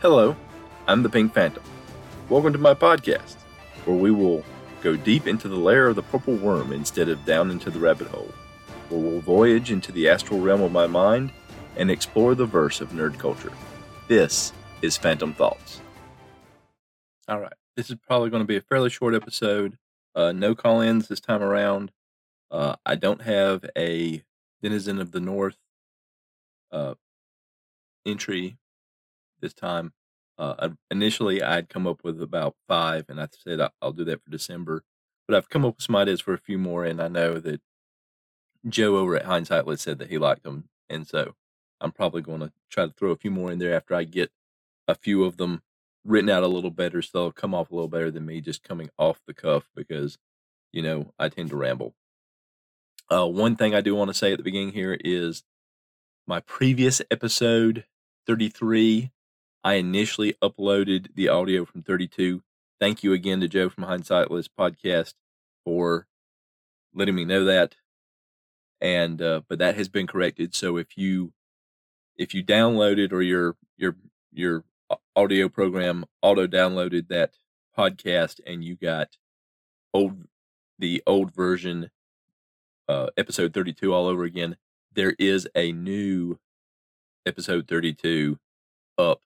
Hello, I'm the Pink Phantom. Welcome to my podcast, where we will go deep into the lair of the purple worm instead of down into the rabbit hole, where we'll voyage into the astral realm of my mind and explore the verse of nerd culture. This is Phantom Thoughts. All right, this is probably going to be a fairly short episode. Uh, no call ins this time around. Uh, I don't have a Denizen of the North uh, entry this time. Uh, initially, I'd come up with about five, and I said I'll do that for December. But I've come up with some ideas for a few more, and I know that Joe over at Hindsightless said that he liked them, and so I'm probably going to try to throw a few more in there after I get a few of them written out a little better, so they'll come off a little better than me just coming off the cuff because, you know, I tend to ramble. Uh, one thing I do want to say at the beginning here is my previous episode 33 I initially uploaded the audio from 32. Thank you again to Joe from Hindsightless podcast for letting me know that. And uh, but that has been corrected. So if you if you downloaded or your your your audio program auto downloaded that podcast and you got old the old version uh, episode 32 all over again, there is a new episode 32 up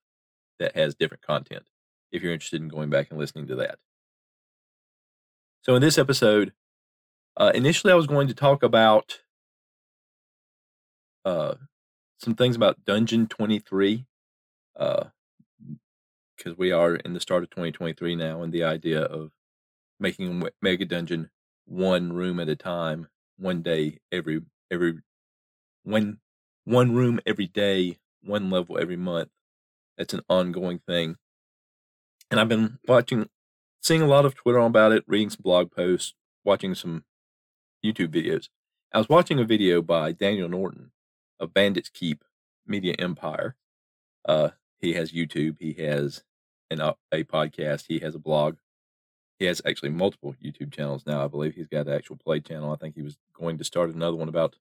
that has different content if you're interested in going back and listening to that. So, in this episode, uh, initially I was going to talk about uh, some things about Dungeon 23, because uh, we are in the start of 2023 now, and the idea of making mega dungeon one room at a time, one day every every one one room every day, one level every month it's an ongoing thing. And I've been watching, seeing a lot of Twitter about it, reading some blog posts, watching some YouTube videos. I was watching a video by Daniel Norton of Bandits Keep Media Empire. Uh, he has YouTube, he has an, a podcast, he has a blog. He has actually multiple YouTube channels now. I believe he's got an actual play channel. I think he was going to start another one about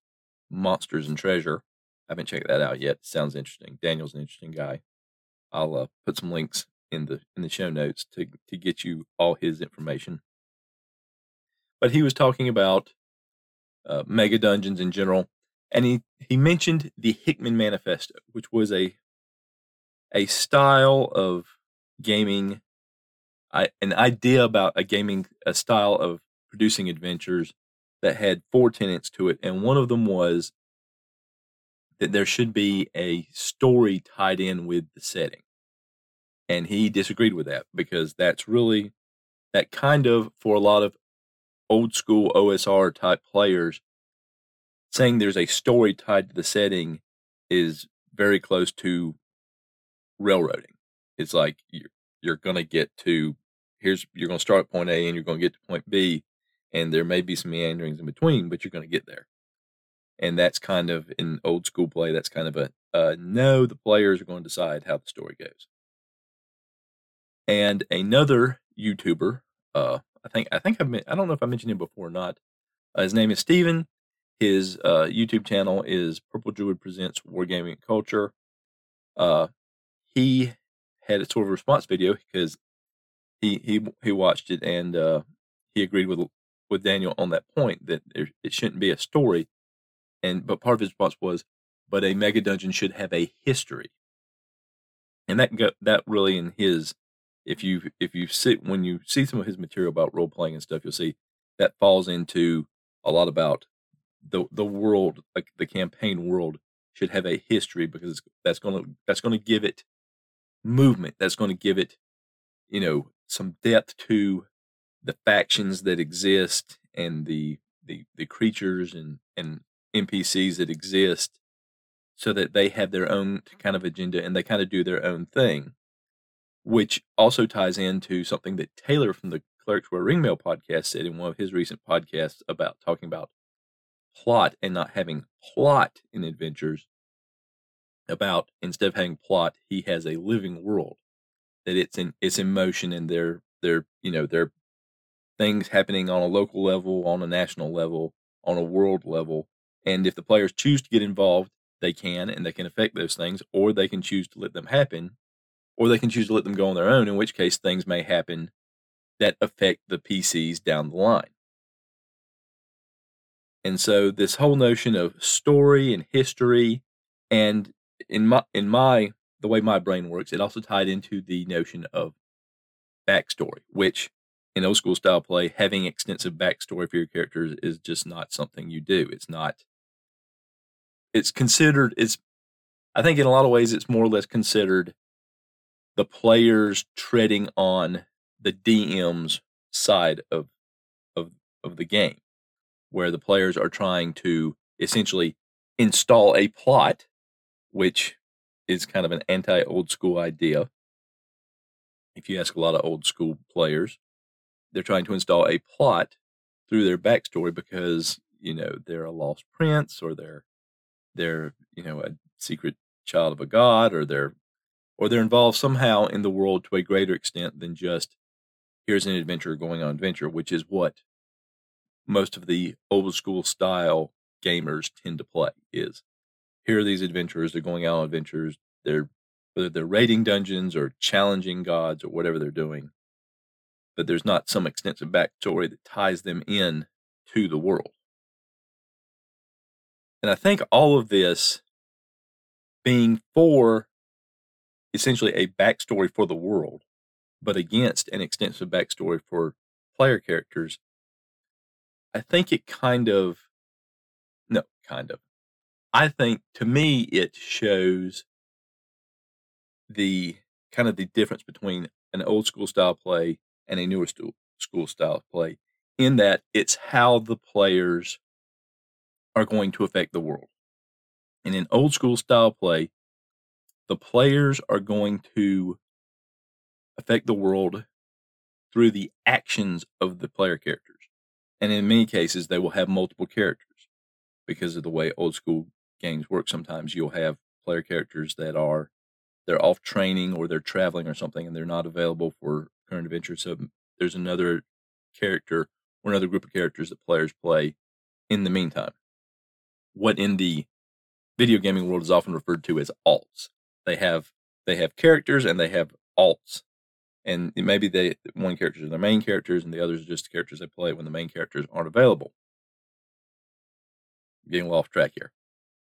monsters and treasure. I haven't checked that out yet. Sounds interesting. Daniel's an interesting guy. I'll uh, put some links in the in the show notes to to get you all his information. But he was talking about uh, mega dungeons in general, and he he mentioned the Hickman Manifesto, which was a a style of gaming, I, an idea about a gaming a style of producing adventures that had four tenets to it, and one of them was that there should be a story tied in with the setting. And he disagreed with that because that's really that kind of for a lot of old school OSR type players, saying there's a story tied to the setting is very close to railroading. It's like you're you're gonna get to here's you're gonna start at point A and you're gonna get to point B, and there may be some meanderings in between, but you're gonna get there and that's kind of in old school play. That's kind of a uh, no. The players are going to decide how the story goes. And another YouTuber, uh, I think I think I've I don't know if I mentioned him before or not. Uh, his name is Stephen. His uh, YouTube channel is Purple Druid Presents Wargaming Culture. Uh, he had a sort of response video because he he he watched it and uh, he agreed with with Daniel on that point that there, it shouldn't be a story and but part of his response was, but a mega dungeon should have a history. And that go, that really in his if you if you sit when you see some of his material about role playing and stuff, you'll see that falls into a lot about the the world, like the campaign world should have a history because that's gonna that's gonna give it movement. That's gonna give it, you know, some depth to the factions that exist and the the the creatures and and NPCs that exist so that they have their own kind of agenda and they kind of do their own thing, which also ties into something that Taylor from the Clerics Wear Ringmail podcast said in one of his recent podcasts about talking about plot and not having plot in adventures. About instead of having plot, he has a living world that it's in it's in motion and they're they're you know they're things happening on a local level, on a national level, on a world level, and if the players choose to get involved, they can and they can affect those things, or they can choose to let them happen, or they can choose to let them go on their own, in which case things may happen that affect the PCs down the line. And so this whole notion of story and history and in my in my the way my brain works, it also tied into the notion of backstory, which in old school style play, having extensive backstory for your characters is just not something you do. It's not it's considered it's I think in a lot of ways it's more or less considered the players treading on the DM's side of of of the game, where the players are trying to essentially install a plot, which is kind of an anti old school idea. If you ask a lot of old school players, they're trying to install a plot through their backstory because you know they're a lost prince or they're they're you know a secret child of a god or they're or they're involved somehow in the world to a greater extent than just here's an adventure going on adventure, which is what most of the old school style gamers tend to play is here are these adventurers, they're going out on adventures, they're whether they're raiding dungeons or challenging gods or whatever they're doing, but there's not some extensive backstory that ties them in to the world. And I think all of this being for essentially a backstory for the world, but against an extensive backstory for player characters, I think it kind of, no, kind of. I think to me, it shows the kind of the difference between an old school style play and a newer school style play in that it's how the players are going to affect the world. And in old school style play, the players are going to affect the world through the actions of the player characters. And in many cases, they will have multiple characters because of the way old school games work. Sometimes you'll have player characters that are they're off training or they're traveling or something and they're not available for current adventure. So there's another character or another group of characters that players play in the meantime. What in the video gaming world is often referred to as alts. They have they have characters and they have alts. And maybe they one character is their main characters and the others are just characters they play when the main characters aren't available. getting well off track here.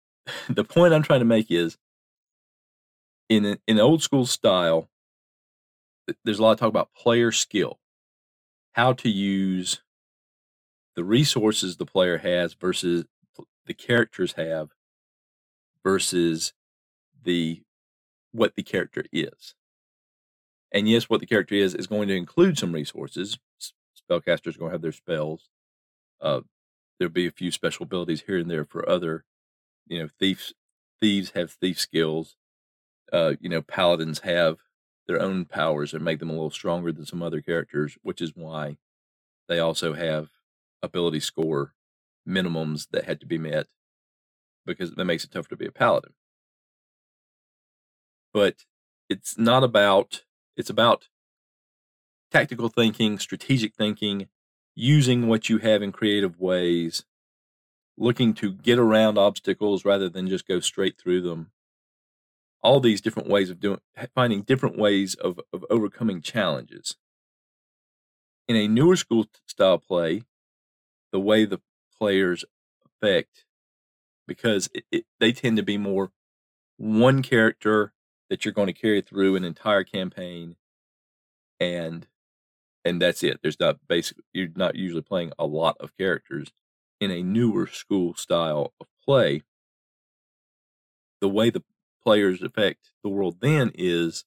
the point I'm trying to make is in in old school style, there's a lot of talk about player skill, how to use the resources the player has versus the characters have versus the what the character is. And yes, what the character is is going to include some resources. Spellcasters are going to have their spells. Uh, there'll be a few special abilities here and there for other, you know, thieves. Thieves have thief skills. Uh, you know, paladins have their own powers that make them a little stronger than some other characters, which is why they also have ability score minimums that had to be met because that makes it tougher to be a paladin. But it's not about it's about tactical thinking, strategic thinking, using what you have in creative ways, looking to get around obstacles rather than just go straight through them. All these different ways of doing finding different ways of, of overcoming challenges. In a newer school style play, the way the players affect because it, it, they tend to be more one character that you're going to carry through an entire campaign and and that's it. There's not basically you're not usually playing a lot of characters in a newer school style of play. The way the players affect the world then is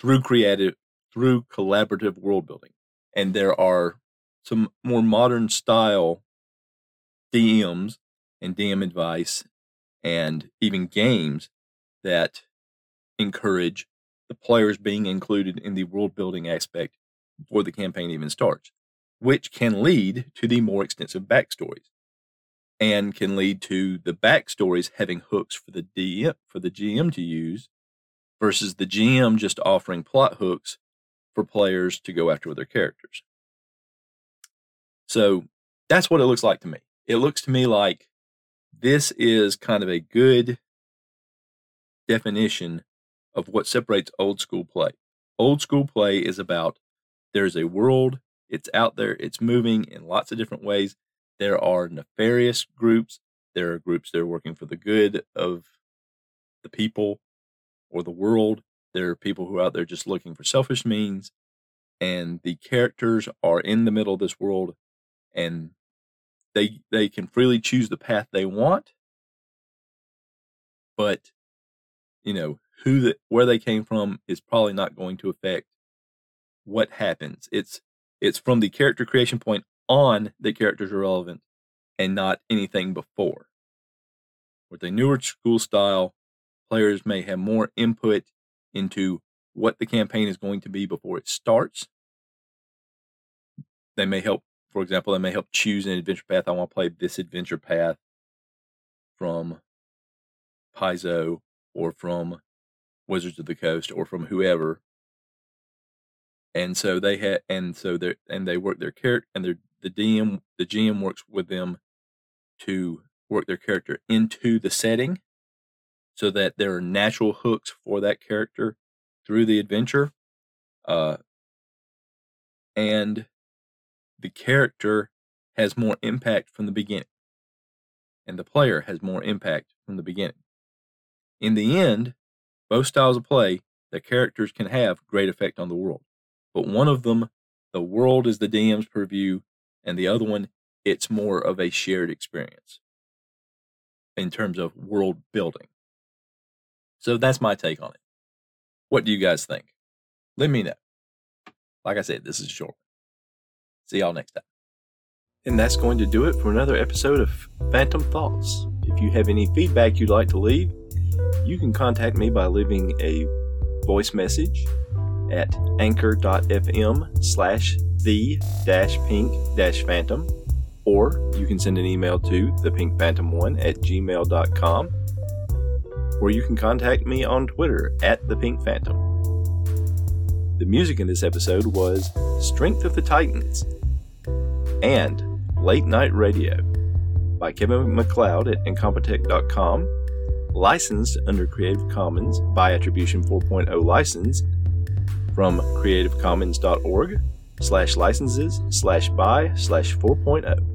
through creative through collaborative world building. And there are some more modern style DMs and DM advice and even games that encourage the players being included in the world building aspect before the campaign even starts, which can lead to the more extensive backstories and can lead to the backstories having hooks for the DM for the GM to use versus the GM just offering plot hooks for players to go after with their characters. So that's what it looks like to me. It looks to me like this is kind of a good definition of what separates old school play. Old school play is about there's a world, it's out there, it's moving in lots of different ways. There are nefarious groups, there are groups that are working for the good of the people or the world. There are people who are out there just looking for selfish means, and the characters are in the middle of this world, and they they can freely choose the path they want. But you know who the, where they came from is probably not going to affect what happens. It's it's from the character creation point on that characters are relevant, and not anything before. With a newer school style, players may have more input into what the campaign is going to be before it starts. They may help, for example, they may help choose an adventure path. I want to play this adventure path from Paizo or from Wizards of the Coast or from whoever. And so they had, and so they and they work their character, and their the DM, the GM works with them to work their character into the setting so that there are natural hooks for that character through the adventure. Uh, and the character has more impact from the beginning, and the player has more impact from the beginning. In the end, both styles of play, the characters can have great effect on the world, but one of them, the world is the DM's purview, and the other one, it's more of a shared experience in terms of world building. So that's my take on it. What do you guys think? Let me know. Like I said, this is short. See y'all next time. And that's going to do it for another episode of Phantom Thoughts. If you have any feedback you'd like to leave, you can contact me by leaving a voice message at anchor.fm slash the dash pink dash phantom, or you can send an email to thepinkphantom1 at gmail.com or you can contact me on Twitter at The Pink Phantom. The music in this episode was Strength of the Titans and Late Night Radio by Kevin MacLeod at Incompetech.com, licensed under Creative Commons by Attribution 4.0 license from creativecommons.org slash licenses slash by slash 4.0.